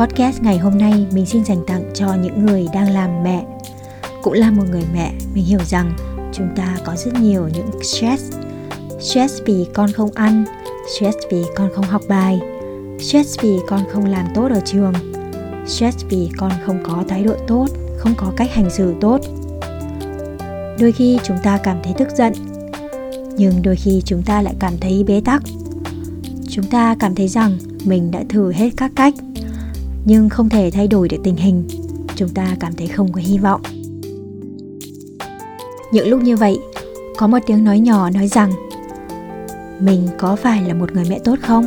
Podcast ngày hôm nay mình xin dành tặng cho những người đang làm mẹ. Cũng là một người mẹ, mình hiểu rằng chúng ta có rất nhiều những stress. Stress vì con không ăn, stress vì con không học bài Stress vì con không làm tốt ở trường Stress vì con không có thái độ tốt, không có cách hành xử tốt. Đôi khi chúng ta cảm thấy tức giận Nhưng đôi khi chúng ta lại cảm thấy bế tắc. Chúng ta cảm thấy rằng mình đã thử hết các cách nhưng không thể thay đổi được tình hình. Chúng ta cảm thấy không có hy vọng. Những lúc như vậy, có một tiếng nói nhỏ nói rằng, mình có phải là một người mẹ tốt không?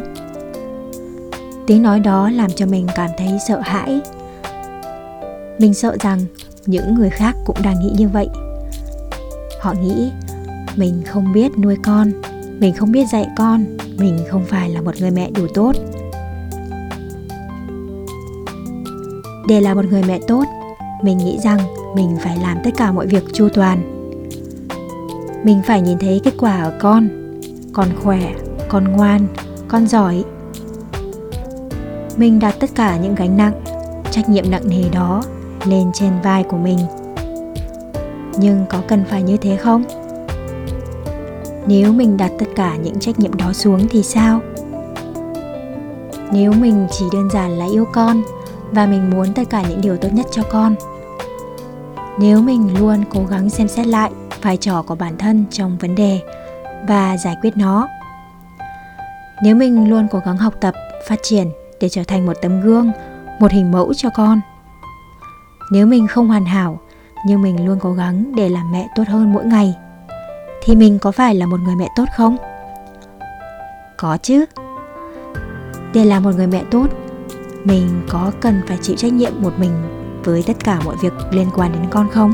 Tiếng nói đó làm cho mình cảm thấy sợ hãi. Mình sợ rằng những người khác cũng đang nghĩ như vậy. Họ nghĩ, mình không biết nuôi con, mình không biết dạy con, mình không phải là một người mẹ đủ tốt. Để là một người mẹ tốt, mình nghĩ rằng mình phải làm tất cả mọi việc chu toàn. Mình phải nhìn thấy kết quả ở con con khỏe, con ngoan, con giỏi. Mình đặt tất cả những gánh nặng, trách nhiệm nặng nề đó lên trên vai của mình. Nhưng có cần phải như thế không? Nếu mình đặt tất cả những trách nhiệm đó xuống thì sao? Nếu mình chỉ đơn giản là yêu con và mình muốn tất cả những điều tốt nhất cho con. Nếu mình luôn cố gắng xem xét lại vai trò của bản thân trong vấn đề và giải quyết nó. Nếu mình luôn cố gắng học tập, phát triển để trở thành một tấm gương, một hình mẫu cho con. Nếu mình không hoàn hảo, nhưng mình luôn cố gắng để làm mẹ tốt hơn mỗi ngày, thì mình có phải là một người mẹ tốt không? Có chứ. Để là một người mẹ tốt mình có cần phải chịu trách nhiệm một mình với tất cả mọi việc liên quan đến con không?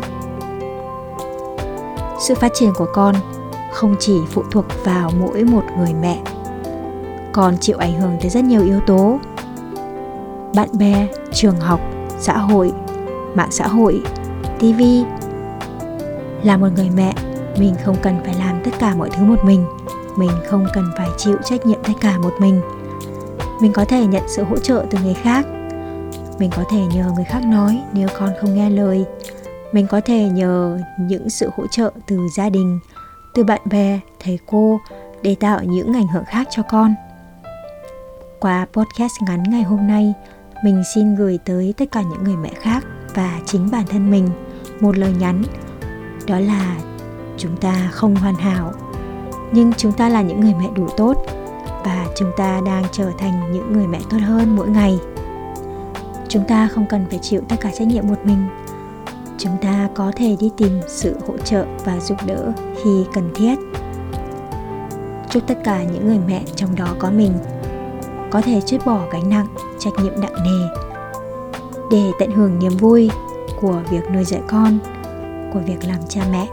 Sự phát triển của con không chỉ phụ thuộc vào mỗi một người mẹ, còn chịu ảnh hưởng tới rất nhiều yếu tố. Bạn bè, trường học, xã hội, mạng xã hội tv là một người mẹ, mình không cần phải làm tất cả mọi thứ một mình. Mình không cần phải chịu trách nhiệm tất cả một mình mình có thể nhận sự hỗ trợ từ người khác. Mình có thể nhờ người khác nói nếu con không nghe lời. Mình có thể nhờ những sự hỗ trợ từ gia đình, từ bạn bè, thầy cô để tạo những ảnh hưởng khác cho con. Qua podcast ngắn ngày hôm nay, mình xin gửi tới tất cả những người mẹ khác và chính bản thân mình một lời nhắn. Đó là, chúng ta không hoàn hảo, nhưng chúng ta là những người mẹ đủ tốt và chúng ta đang trở thành những người mẹ tốt hơn mỗi ngày. Chúng ta không cần phải chịu tất cả trách nhiệm một mình. Chúng ta có thể đi tìm sự hỗ trợ và giúp đỡ khi cần thiết. Chúc tất cả những người mẹ trong đó có mình có thể chút bỏ gánh nặng, trách nhiệm nặng nề để tận hưởng niềm vui của việc nuôi dạy con, của việc làm cha mẹ.